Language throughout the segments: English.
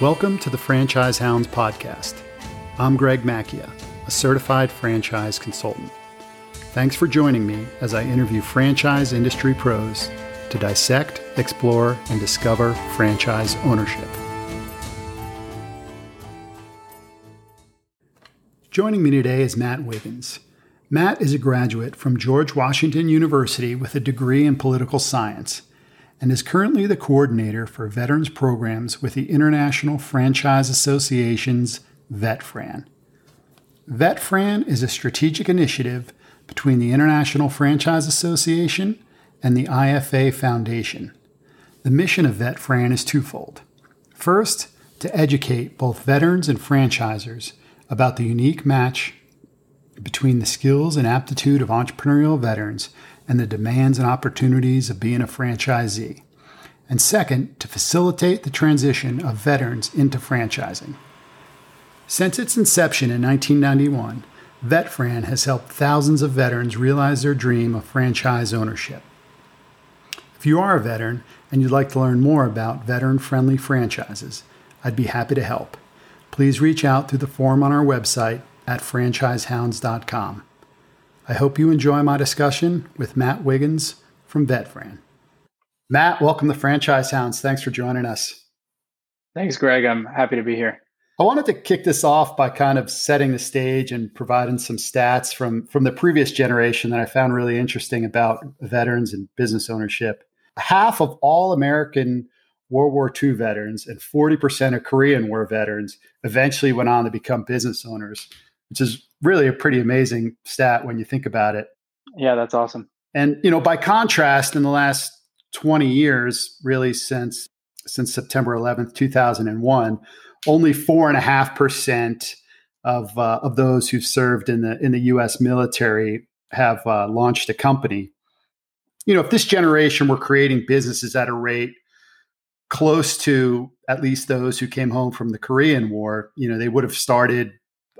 Welcome to the Franchise Hounds podcast. I'm Greg Macchia, a certified franchise consultant. Thanks for joining me as I interview franchise industry pros to dissect, explore, and discover franchise ownership. Joining me today is Matt Wiggins. Matt is a graduate from George Washington University with a degree in political science and is currently the coordinator for veterans programs with the International Franchise Association's VetFran. VetFran is a strategic initiative between the International Franchise Association and the IFA Foundation. The mission of VetFran is twofold. First, to educate both veterans and franchisors about the unique match between the skills and aptitude of entrepreneurial veterans and the demands and opportunities of being a franchisee. And second, to facilitate the transition of veterans into franchising. Since its inception in 1991, VetFran has helped thousands of veterans realize their dream of franchise ownership. If you are a veteran and you'd like to learn more about veteran friendly franchises, I'd be happy to help. Please reach out through the form on our website at franchisehounds.com. I hope you enjoy my discussion with Matt Wiggins from VetFran. Matt, welcome to Franchise Hounds. Thanks for joining us. Thanks, Greg. I'm happy to be here. I wanted to kick this off by kind of setting the stage and providing some stats from, from the previous generation that I found really interesting about veterans and business ownership. Half of all American World War II veterans and 40% of Korean War veterans eventually went on to become business owners, which is really a pretty amazing stat when you think about it. Yeah, that's awesome. And you know, by contrast, in the last 20 years, really since since September 11th, 2001, only four and a half percent of uh, of those who've served in the in the U.S. military have uh, launched a company. You know, if this generation were creating businesses at a rate close to at least those who came home from the Korean War, you know, they would have started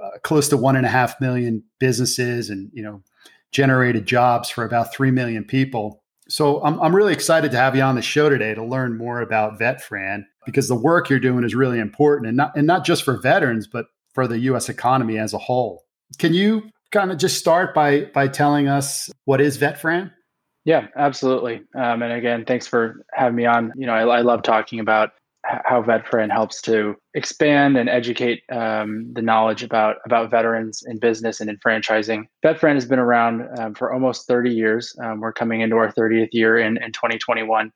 uh, close to one and a half million businesses and you know generated jobs for about three million people. So I'm I'm really excited to have you on the show today to learn more about VetFran because the work you're doing is really important and not and not just for veterans but for the U.S. economy as a whole. Can you kind of just start by by telling us what is VetFran? Yeah, absolutely. Um, and again, thanks for having me on. You know, I, I love talking about how VetFran helps to expand and educate um, the knowledge about about veterans in business and in franchising. VetFran has been around um, for almost 30 years. Um, we're coming into our 30th year in, in 2021.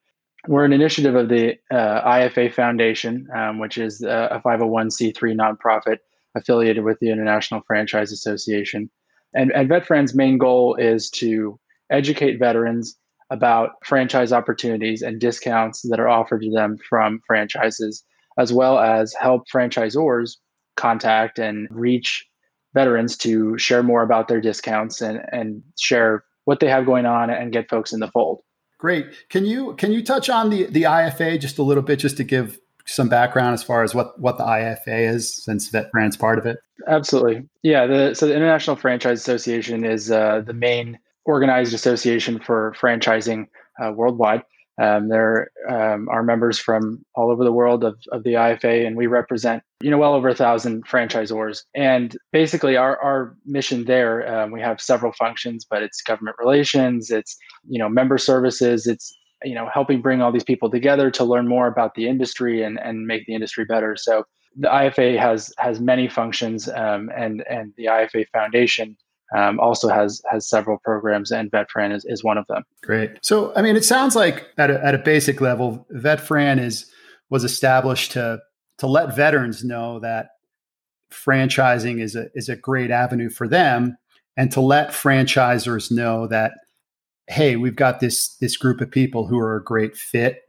We're an initiative of the uh, IFA Foundation, um, which is a 501c3 nonprofit affiliated with the International Franchise Association. And, and VetFran's main goal is to educate veterans about franchise opportunities and discounts that are offered to them from franchises, as well as help franchisors contact and reach veterans to share more about their discounts and, and share what they have going on and get folks in the fold. Great. Can you can you touch on the the IFA just a little bit just to give some background as far as what what the IFA is since VetFran's part of it? Absolutely. Yeah, the so the International Franchise Association is uh, the main organized association for franchising uh, worldwide. Um, there um, are members from all over the world of, of the IFA, and we represent you know well over a thousand franchisors. And basically, our our mission there, um, we have several functions, but it's government relations, it's you know member services, it's you know helping bring all these people together to learn more about the industry and and make the industry better. So the IFA has has many functions, um, and and the IFA Foundation um, also has has several programs, and VetFran is, is one of them. Great. So, I mean, it sounds like at a, at a basic level, VetFran is was established to to let veterans know that franchising is a is a great avenue for them, and to let franchisors know that hey, we've got this this group of people who are a great fit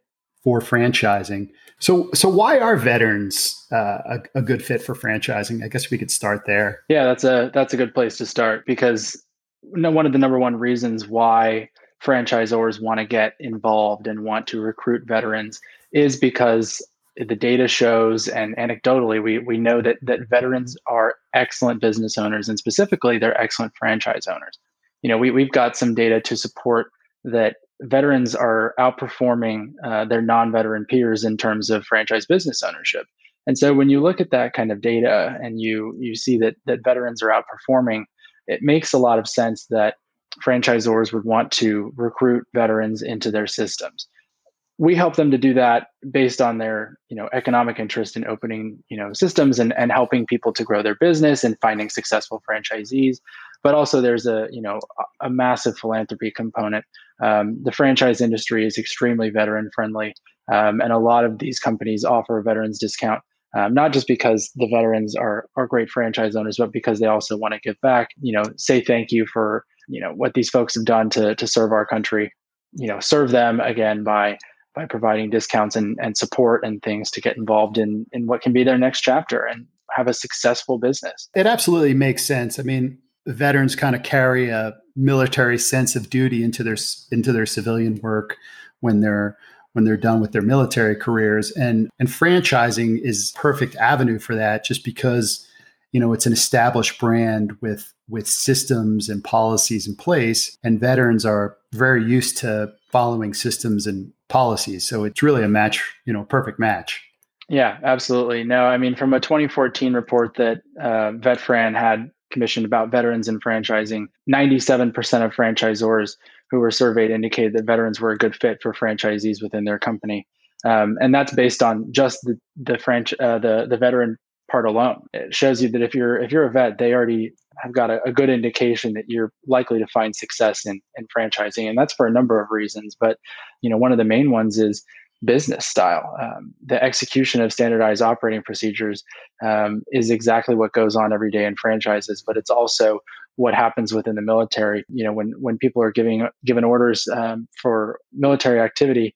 for franchising. So, so why are veterans uh, a, a, good fit for franchising? I guess we could start there. Yeah, that's a that's a good place to start because one of the number one reasons why franchisors want to get involved and want to recruit veterans is because the data shows and anecdotally we we know that that veterans are excellent business owners and specifically they're excellent franchise owners. You know, we we've got some data to support that veterans are outperforming uh, their non-veteran peers in terms of franchise business ownership. And so when you look at that kind of data and you you see that that veterans are outperforming, it makes a lot of sense that franchisors would want to recruit veterans into their systems we help them to do that based on their you know economic interest in opening you know systems and, and helping people to grow their business and finding successful franchisees but also there's a you know a massive philanthropy component um, the franchise industry is extremely veteran friendly um, and a lot of these companies offer a veterans discount um, not just because the veterans are are great franchise owners but because they also want to give back you know say thank you for you know what these folks have done to to serve our country you know serve them again by by providing discounts and, and support and things to get involved in in what can be their next chapter and have a successful business. It absolutely makes sense. I mean, veterans kind of carry a military sense of duty into their into their civilian work when they're when they're done with their military careers and and franchising is perfect avenue for that just because you know it's an established brand with with systems and policies in place and veterans are very used to following systems and policies. So it's really a match, you know, perfect match. Yeah, absolutely. No, I mean, from a 2014 report that uh, VetFran had commissioned about veterans and franchising, 97% of franchisors who were surveyed indicated that veterans were a good fit for franchisees within their company. Um, and that's based on just the the French uh, the the veteran part alone. It shows you that if you're if you're a vet, they already have got a, a, good indication that you're likely to find success in, in franchising. And that's for a number of reasons. But, you know, one of the main ones is business style. Um, the execution of standardized operating procedures um, is exactly what goes on every day in franchises, but it's also what happens within the military. You know, when when people are giving given orders um, for military activity,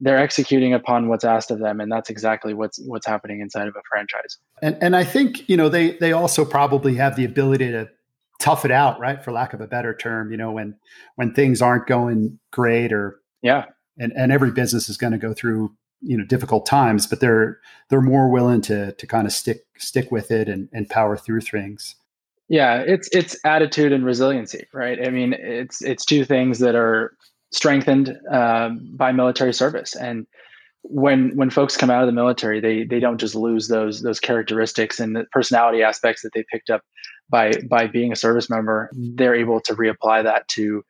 they're executing upon what's asked of them and that's exactly what's what's happening inside of a franchise and and i think you know they they also probably have the ability to tough it out right for lack of a better term you know when when things aren't going great or yeah and and every business is going to go through you know difficult times but they're they're more willing to to kind of stick stick with it and and power through things yeah it's it's attitude and resiliency right i mean it's it's two things that are strengthened uh, by military service. And when when folks come out of the military, they they don't just lose those those characteristics and the personality aspects that they picked up by by being a service member. They're able to reapply that to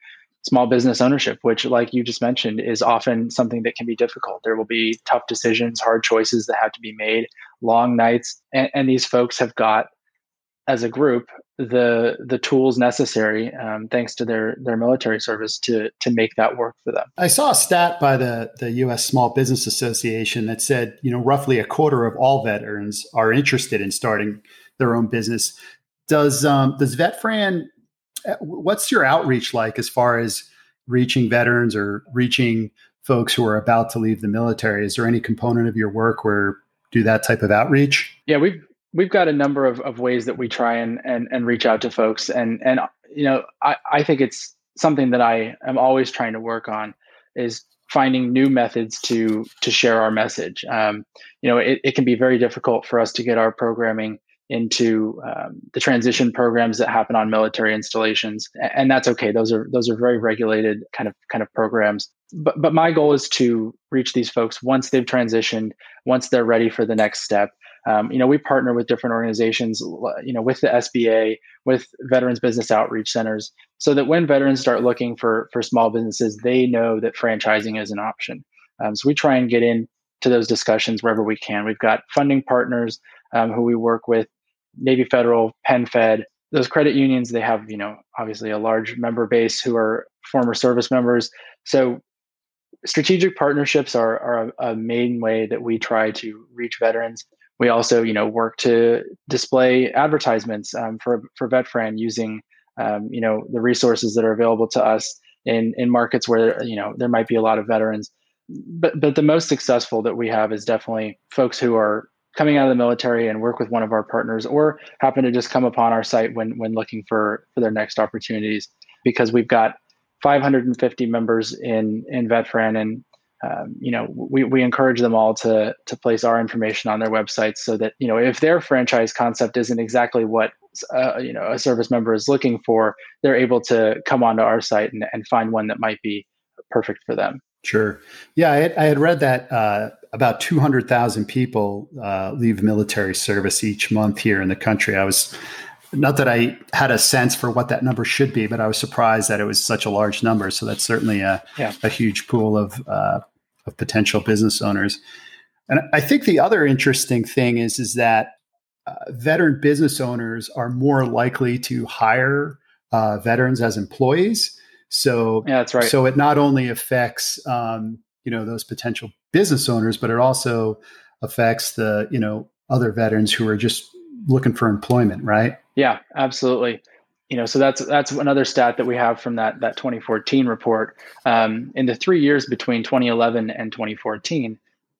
small business ownership, which, like you just mentioned, is often something that can be difficult. There will be tough decisions, hard choices that have to be made, long nights, and, and these folks have got as a group the the tools necessary um, thanks to their their military service to to make that work for them. I saw a stat by the the U.S. Small Business Association that said you know roughly a quarter of all veterans are interested in starting their own business. Does um, does VetFran what's your outreach like as far as reaching veterans or reaching folks who are about to leave the military? Is there any component of your work where do that type of outreach? Yeah, we've we've got a number of, of ways that we try and, and and reach out to folks and and you know I, I think it's something that I am always trying to work on is finding new methods to to share our message. Um, you know, it, it can be very difficult for us to get our programming into um, the transition programs that happen on military installations, and that's okay. Those are those are very regulated kind of kind of programs. But but my goal is to reach these folks once they've transitioned, once they're ready for the next step, um, you know, we partner with different organizations, you know, with the SBA, with Veterans Business Outreach Centers, so that when veterans start looking for for small businesses, they know that franchising is an option. Um, so we try and get in to those discussions wherever we can. We've got funding partners um, who we work with, Navy Federal, PenFed. Those credit unions, they have, you know, obviously a large member base who are former service members. So strategic partnerships are, are a, a main way that we try to reach veterans we also you know work to display advertisements um, for for VetFran using um, you know the resources that are available to us in in markets where you know there might be a lot of veterans. But but the most successful that we have is definitely folks who are coming out of the military and work with one of our partners or happen to just come upon our site when when looking for for their next opportunities because we've got 550 members in in VetFran and um, you know, we, we encourage them all to to place our information on their websites so that you know if their franchise concept isn't exactly what uh, you know a service member is looking for, they're able to come onto our site and, and find one that might be perfect for them. Sure. Yeah, I had, I had read that uh, about 200,000 people uh, leave military service each month here in the country. I was not that I had a sense for what that number should be, but I was surprised that it was such a large number. So that's certainly a, yeah. a huge pool of, uh, of potential business owners. And I think the other interesting thing is is that uh, veteran business owners are more likely to hire uh, veterans as employees. So yeah, that's right. So it not only affects um, you know those potential business owners, but it also affects the you know other veterans who are just looking for employment, right? Yeah, absolutely. You know, so that's that's another stat that we have from that that 2014 report. Um, in the three years between 2011 and 2014,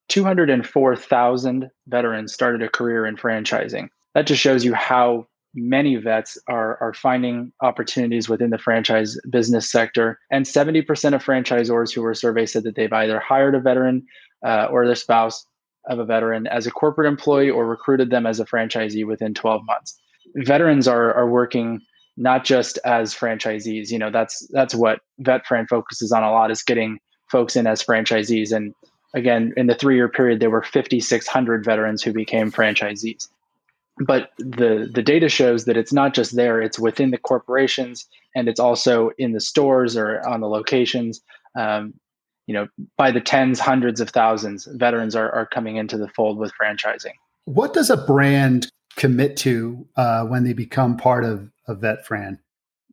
204,000 veterans started a career in franchising. That just shows you how many vets are, are finding opportunities within the franchise business sector. And 70% of franchisors who were surveyed said that they've either hired a veteran uh, or their spouse of a veteran as a corporate employee or recruited them as a franchisee within 12 months. Veterans are, are working not just as franchisees. You know, that's that's what VetFran focuses on a lot is getting folks in as franchisees. And again, in the three year period, there were 5,600 veterans who became franchisees. But the, the data shows that it's not just there, it's within the corporations and it's also in the stores or on the locations. Um, you know, by the tens, hundreds of thousands, veterans are, are coming into the fold with franchising. What does a brand commit to uh, when they become part of, of VetFran?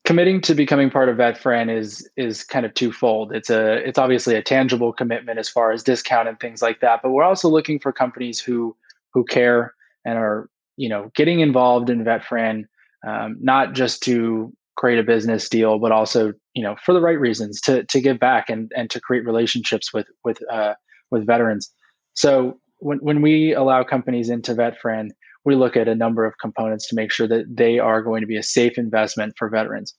committing to becoming part of VetFran is is kind of twofold. It's a it's obviously a tangible commitment as far as discount and things like that, but we're also looking for companies who who care and are you know getting involved in VetFran, um, not just to create a business deal, but also you know for the right reasons to to give back and and to create relationships with with uh, with veterans. So when when we allow companies into VetFran, we look at a number of components to make sure that they are going to be a safe investment for veterans.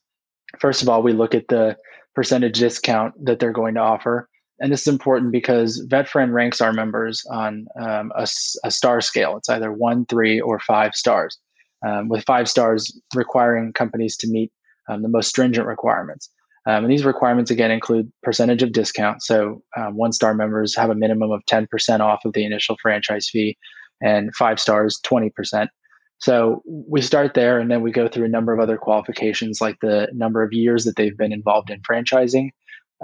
First of all, we look at the percentage discount that they're going to offer. And this is important because VetFran ranks our members on um, a, a, star scale. It's either one, three, or five stars, um, with five stars requiring companies to meet um, the most stringent requirements. Um, and these requirements, again, include percentage of discount. So um, one star members have a minimum of 10% off of the initial franchise fee and five stars 20%. So we start there and then we go through a number of other qualifications like the number of years that they've been involved in franchising,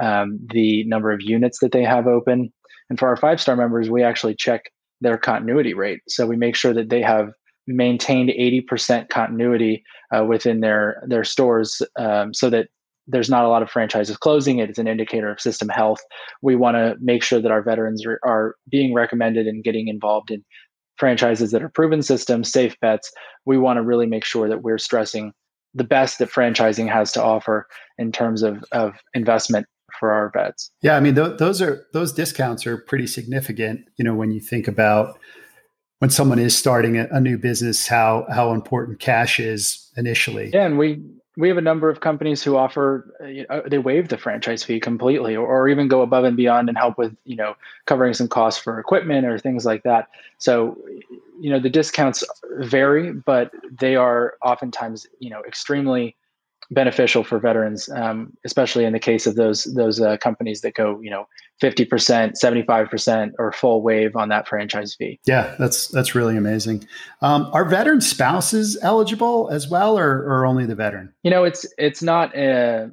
um, the number of units that they have open. And for our five star members, we actually check their continuity rate. So we make sure that they have maintained 80% continuity uh, within their, their stores um, so that there's not a lot of franchises closing. It is an indicator of system health. We want to make sure that our veterans are, are being recommended and getting involved in franchises that are proven systems, safe bets. We want to really make sure that we're stressing the best that franchising has to offer in terms of, of investment for our vets. Yeah, I mean th- those are those discounts are pretty significant. You know, when you think about when someone is starting a, a new business, how how important cash is initially. Yeah, and we we have a number of companies who offer uh, they waive the franchise fee completely or, or, even go above and beyond and help with you know covering some costs for equipment or things like that so you know the discounts vary but they are oftentimes you know extremely beneficial for veterans, um, especially in the case of those those uh, companies that go, you know, fifty percent, seventy five percent, or full wave on that franchise fee. Yeah, that's that's really amazing. Um, are veteran spouses eligible as well, or or only the veteran? You know, it's it's not a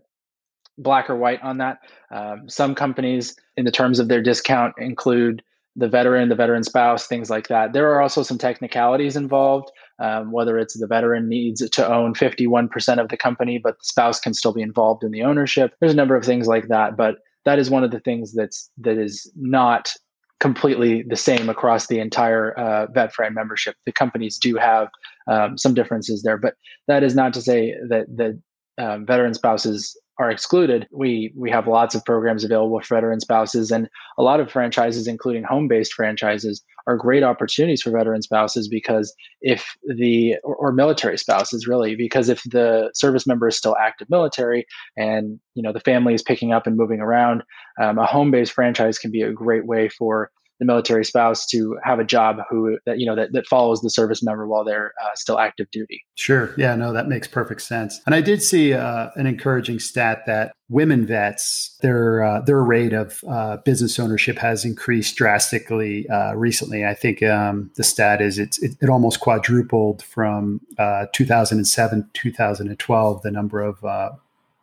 black or white on that. Um, some companies, in the terms of their discount, include the veteran, the veteran spouse, things like that. There are also some technicalities involved um, whether it's the veteran needs to own 51% of the company, but the spouse can still be involved in the ownership. There's a number of things like that, but that is one of the things that's that is not completely the same across the entire uh, VetFran membership. The companies do have um, some differences there, but that is not to say that that um, veteran spouses are excluded. We we have lots of programs available for veteran spouses, and a lot of franchises, including home-based franchises, are great opportunities for veteran spouses because if the or, or, military spouses really because if the service member is still active military and you know the family is picking up and moving around, um, a home-based franchise can be a great way for the military spouse to have a job who that you know that, that follows the service member while they're uh, still active duty sure yeah no that makes perfect sense and i did see uh, an encouraging stat that women vets, their uh, their rate of uh, business ownership has increased drastically uh, recently. I think um, the stat is it, it almost quadrupled from uh, 2007 2012 the number of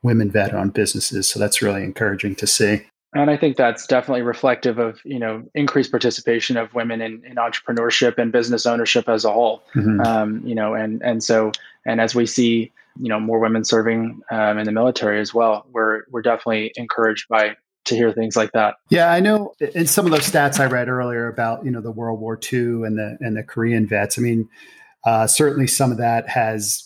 women vet owned businesses. So that's really encouraging to see. And I think that's definitely reflective of you know increased participation of women in, in entrepreneurship and business ownership as a whole. Mm-hmm. Um, you know, and and so and as we see you know more women serving um, in the military as well. We're we're definitely encouraged by to hear things like that. Yeah, I know. In some of those stats I read earlier about you know the World War II and the and the Korean vets. I mean, uh, certainly some of that has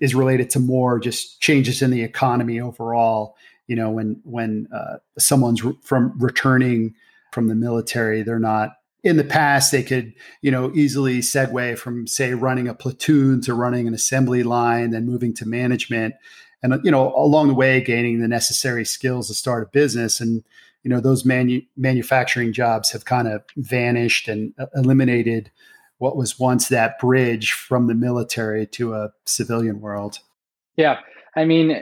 is related to more just changes in the economy overall. You know, when when uh, someone's re- from returning from the military, they're not in the past they could you know easily segue from say running a platoon to running an assembly line then moving to management and you know along the way gaining the necessary skills to start a business and you know those manu- manufacturing jobs have kind of vanished and uh, eliminated what was once that bridge from the military to a civilian world. Yeah. I mean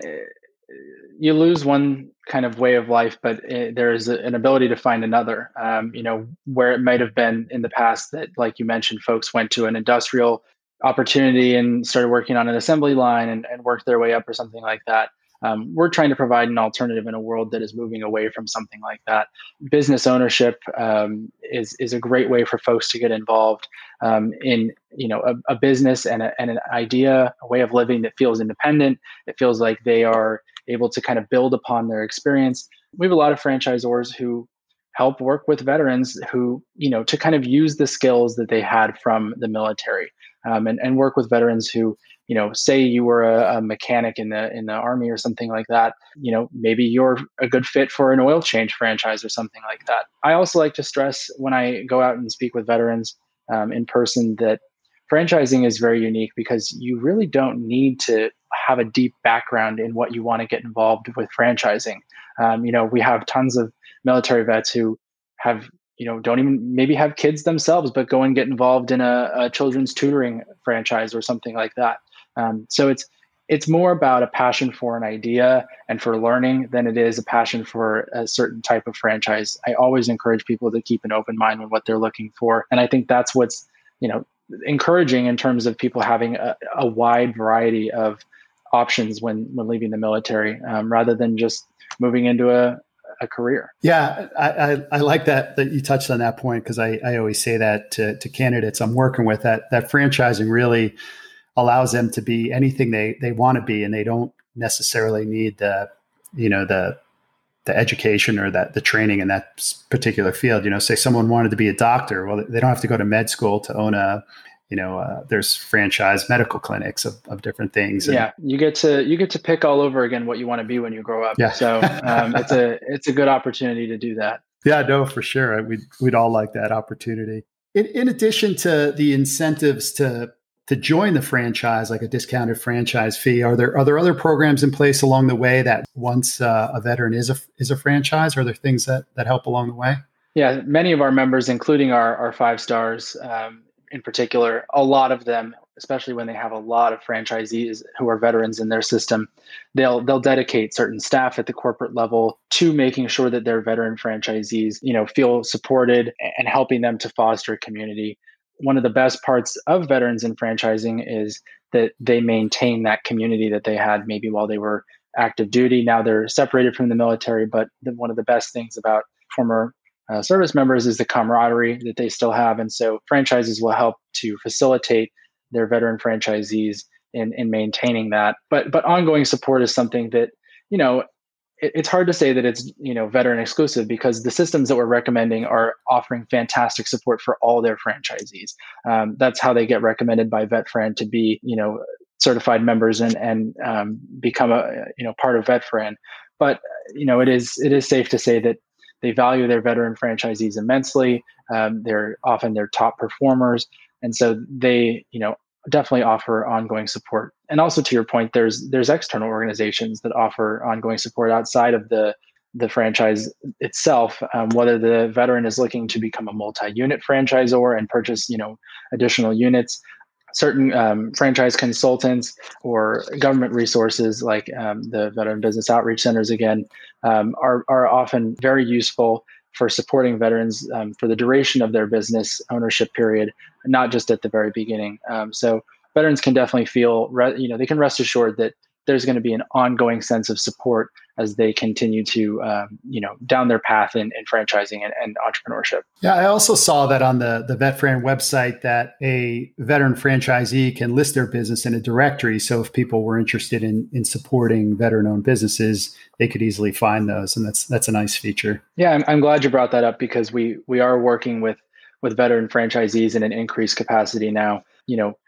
you lose one kind of way of life, but it, there is a, an ability to find another. Um, you know, where it might have been in the past that, like you mentioned, folks went to an industrial opportunity and started working on an assembly line and, and worked their way up or something like that. Um, we're trying to provide an alternative in a world that is moving away from something like that. Business ownership um, is is a great way for folks to get involved um, in you know a, a business and, a, and an idea, a way of living that feels independent. It feels like they are able to kind of build upon their experience. We have a lot of franchisors who help work with veterans who, you know, to kind of use the skills that they had from the military um, and, and work with veterans who, you know, say you were a, a, mechanic in the in the army or something like that. You know, maybe you're a good fit for an oil change franchise or something like that. I also like to stress when I go out and speak with veterans um, in person that franchising is very unique because you really don't need to have a deep background in what you want to get involved with franchising. Um, you know, we have tons of military vets who have, you know, don't even maybe have kids themselves, but go and get involved in a, a children's tutoring franchise or something like that. Um, so it's it's more about a passion for an idea and for learning than it is a passion for a certain type of franchise. I always encourage people to keep an open mind on what they're looking for, and I think that's what's you know encouraging in terms of people having a, a wide variety of options when when leaving the military um, rather than just moving into a, a career. Yeah, I, I, I, like that that you touched on that point because I, I always say that to, to candidates I'm working with that that franchising really allows them to be anything they they want to be and they don't necessarily need the you know the the education or that the training in that particular field. You know, say someone wanted to be a doctor, well, they don't have to go to med school to own a you know uh, there's franchise medical clinics of, of different things and, yeah you get to you get to pick all over again what you want to be when you grow up yeah. so um, it's a it's a good opportunity to do that yeah no for sure we'd, we'd all like that opportunity in, in addition to the incentives to to join the franchise like a discounted franchise fee are there are there other programs in place along the way that once uh, a veteran is a is a franchise are there things that that help along the way yeah many of our members including our our five stars um, in particular, a lot of them, especially when they have a lot of franchisees who are veterans in their system, they'll they'll dedicate certain staff at the corporate level to making sure that their veteran franchisees, you know, feel supported and helping them to foster community. One of the best parts of veterans in franchising is that they maintain that community that they had maybe while they were active duty. Now they're separated from the military, but the, one of the best things about former uh, service members is the camaraderie that they still have. And so franchises will help to facilitate their veteran franchisees in, in maintaining that. But but ongoing support is something that, you know, it, it's hard to say that it's, you know, veteran exclusive because the systems that we're recommending are offering fantastic support for all their franchisees. Um, that's how they get recommended by VetFran to be, you know, certified members and and um, become a you know part of VetFran. But you know, it is it is safe to say that they value their veteran franchisees immensely. Um, they're often their top performers, and so they, you know, definitely offer ongoing support. And also, to your point, there's there's external organizations that offer ongoing support outside of the the franchise itself. Um, whether the veteran is looking to become a multi-unit franchisor and purchase, you know, additional units, certain um, franchise consultants or government resources like um, the veteran business outreach centers again um, are, are often very useful for supporting veterans um, for the duration of their business ownership period not just at the very beginning. Um, so veterans can definitely feel re- you know they can rest assured that there's going to be an ongoing sense of support as they continue to um, you know down their path in, in franchising and, and, entrepreneurship. Yeah i also saw that on the the vetfran website that a veteran franchisee can list their business in a directory. So if people were interested in in supporting veteran owned businesses they could easily find those and that's that's a nice feature. Yeah I'm, I'm glad you brought that up because we we are working with with veteran franchisees in an increased capacity now. You know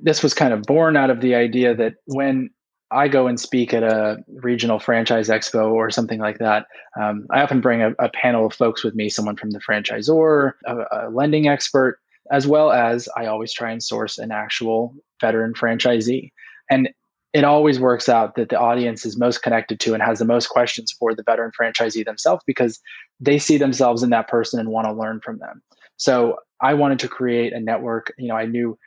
this was kind of born out of the idea that when I go and speak at a regional franchise expo or something like that, um, I often bring a, a, panel of folks with me, someone from the franchisor, a, a, lending expert, as well as I always try and source an actual veteran franchisee. And it always works out that the audience is most connected to and has the most questions for the veteran franchisee themselves because they see themselves in that person and want to learn from them. So I wanted to create a network. You know, I knew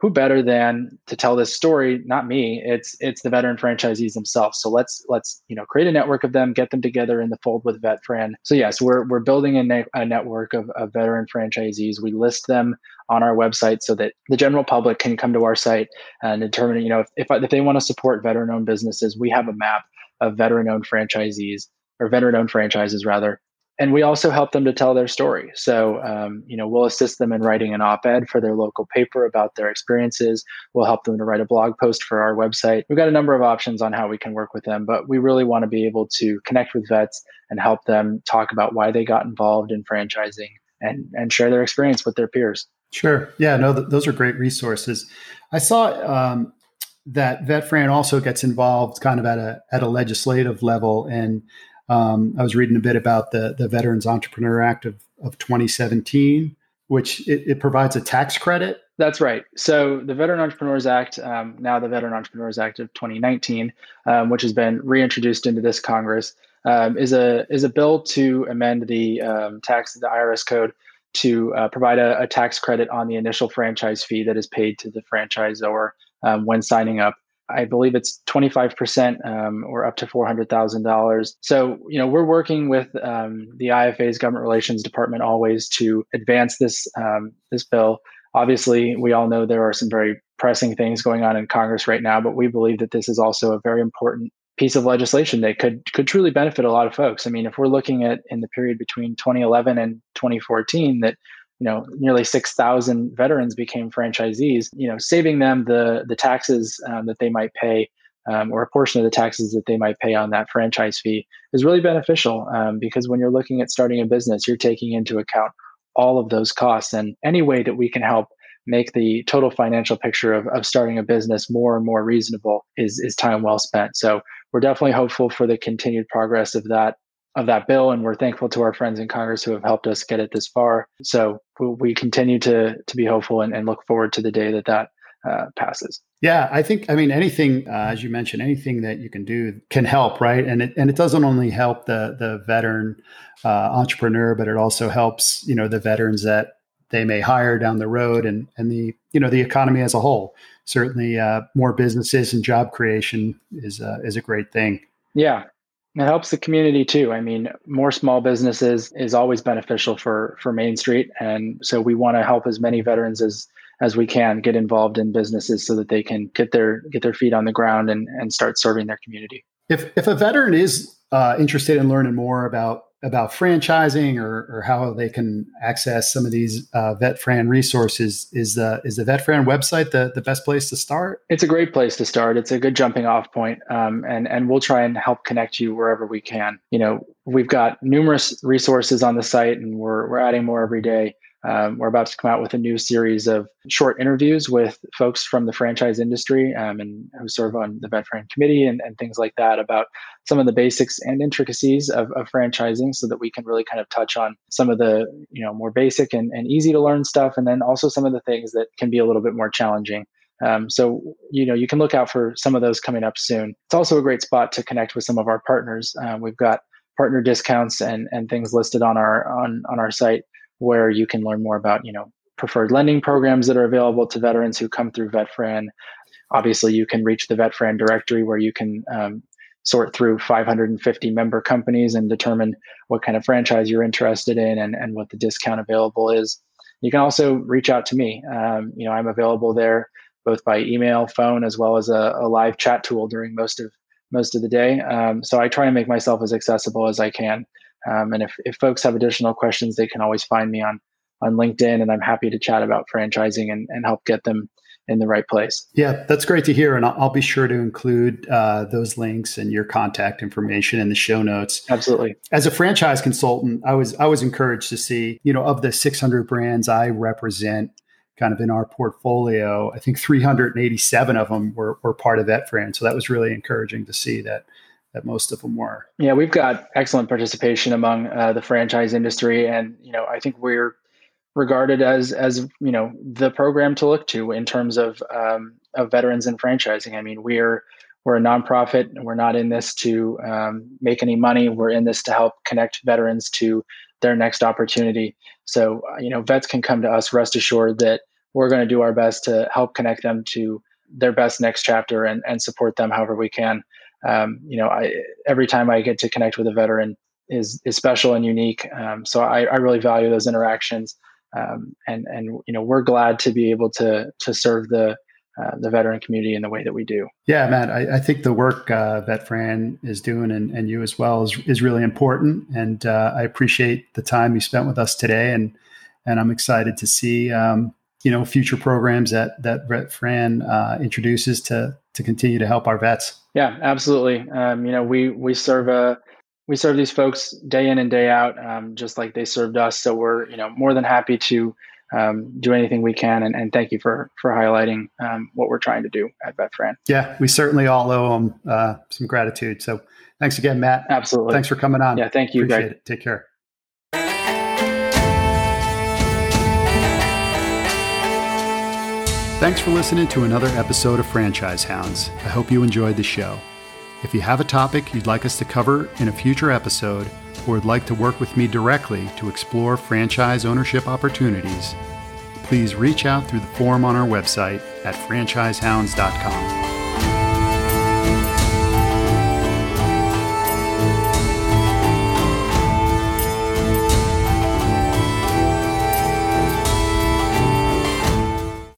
who better than to tell this story? Not me. It's it's the veteran franchisees themselves. So let's let's you know create a network of them get them together in the fold with vetfran. So yes we're, we're building a, ne- a network of, of veteran franchisees. We list them on our website so that the general public can come to our site and determine you know if, if, if they want to support veteran owned businesses we have a map of veteran owned franchisees or veteran owned franchises rather and we also help them to tell their story. So, um, you know, we'll assist them in writing an op-ed for their local paper about their experiences. We'll help them to write a blog post for our website. We've got a number of options on how we can work with them, but we really want to be able to connect with vets and help them talk about why they got involved in franchising and and share their experience with their peers. Sure. Yeah. No, th- those are great resources. I saw um, that VetFran also gets involved kind of at a at a legislative level and um, I was reading a bit about the, the Veterans Entrepreneur Act of, of 2017, which it, it provides a tax credit. That's right. So the Veteran Entrepreneurs Act, um, now the Veteran Entrepreneurs Act of 2019, um, which has been reintroduced into this Congress, um, is a is a bill to amend the um, tax the IRS code to uh, provide a, a, tax credit on the initial franchise fee that is paid to the franchisor um, when signing up I believe it's 25% um, or up to $400,000. So, you know, we're working with um, the IFA's government relations department always to advance this um, this bill. Obviously, we all know there are some very pressing things going on in Congress right now, but we believe that this is also a very important piece of legislation that could could truly benefit a lot of folks. I mean, if we're looking at in the period between 2011 and 2014 that you know nearly 6000 veterans became franchisees you know saving them the the taxes um, that they might pay um, or a portion of the taxes that they might pay on that franchise fee is really beneficial um, because when you're looking at starting a business you're taking into account all of those costs and any way that we can help make the total financial picture of, of starting a business more and more reasonable is, is time well spent. So we're definitely hopeful for the continued progress of that of that bill, and we're thankful to our friends in Congress who have helped us get it this far. So we continue to to be hopeful and, and look forward to the day that that uh, passes. Yeah, I think I mean anything uh, as you mentioned, anything that you can do can help, right? And it and it doesn't only help the the veteran uh, entrepreneur, but it also helps you know the veterans that they may hire down the road and and the you know the economy as a whole. Certainly, uh, more businesses and job creation is uh, is a great thing. Yeah, it helps the community too. I mean, more small businesses is always beneficial for for Main Street, and so we want to help as many veterans as as we can get involved in businesses so that they can get their get their feet on the ground and and start serving their community. If if a veteran is uh, interested in learning more about about franchising or, or how they can access some of these uh, VetFran resources, is the is the VetFran website the, the best place to start? It's a great place to start. It's a good jumping off point, um, and and we'll try and help connect you wherever we can. You know, we've got numerous resources on the site, and we're we're adding more every day. Um, we're about to come out with a new series of short interviews with folks from the franchise industry um, and who serve on the VetFran committee and, and things like that about some of the basics and intricacies of, of, franchising so that we can really kind of touch on some of the you know more basic and, and easy to learn stuff and then also some of the things that can be a little bit more challenging. Um, so you know you can look out for some of those coming up soon. It's also a great spot to connect with some of our partners. Uh, we've got partner discounts and and things listed on our on on our site where you can learn more about you know preferred lending programs that are available to veterans who come through VetFran. Obviously, you can reach the VetFran directory where you can um, sort through 550 member companies and determine what kind of franchise you're interested in and, and what the discount available is. You can also reach out to me. Um, you know, I'm available there both by email, phone, as well as a, a live chat tool during most of most of the day. Um, so I try and make myself as accessible as I can. Um, and if, if folks have additional questions, they can always find me on on LinkedIn, and I'm happy to chat about franchising and, and help get them in the right place. Yeah, that's great to hear. And I'll, I'll be sure to include uh, those links and your contact information in the show notes. Absolutely. As a franchise consultant, I was I was encouraged to see, you know, of the 600 brands I represent kind of in our portfolio, I think 387 of them were, were part of VetFran. So that was really encouraging to see that that most of them were. Yeah, we've got excellent participation among uh, the franchise industry, and you know, I think we're regarded as as you know the program to look to in terms of um, of veterans and franchising. I mean, we're we're a nonprofit. And we're not in this to um, make any money. We're in this to help connect veterans to their next opportunity. So uh, you know, vets can come to us. Rest assured that we're going to do our best to help connect them to their best next chapter and, and support them however we can. Um, you know, I, every time I get to connect with a veteran is is special and unique. Um, so I, I really value those interactions um, and and you know we're glad to be able to to serve the uh, the veteran community in the way that we do. Yeah, Matt, I, I think the work uh, VetFran is doing and, and you as well is, is really important. And uh, I appreciate the time you spent with us today. And, and I'm excited to see, um, you know, future programs that, that VetFran uh, introduces to, to continue to help our vets. Yeah, absolutely. Um, you know, we, we serve a, we serve these folks day in and day out, um, just like they served us. So we're you know more than happy to um, do anything we can. And, and, thank you for for highlighting um, what we're trying to do at VetFran. Yeah, we certainly all owe them uh, some gratitude. So thanks again, Matt. Absolutely. Thanks for coming on. Yeah, thank you. Appreciate it. Take care. Thanks for listening to another episode of Franchise Hounds. I hope you enjoyed the show. If you have a topic you'd like us to cover in a future episode, or would like to work with me directly to explore franchise ownership opportunities, please reach out through the form on our website at franchisehounds.com.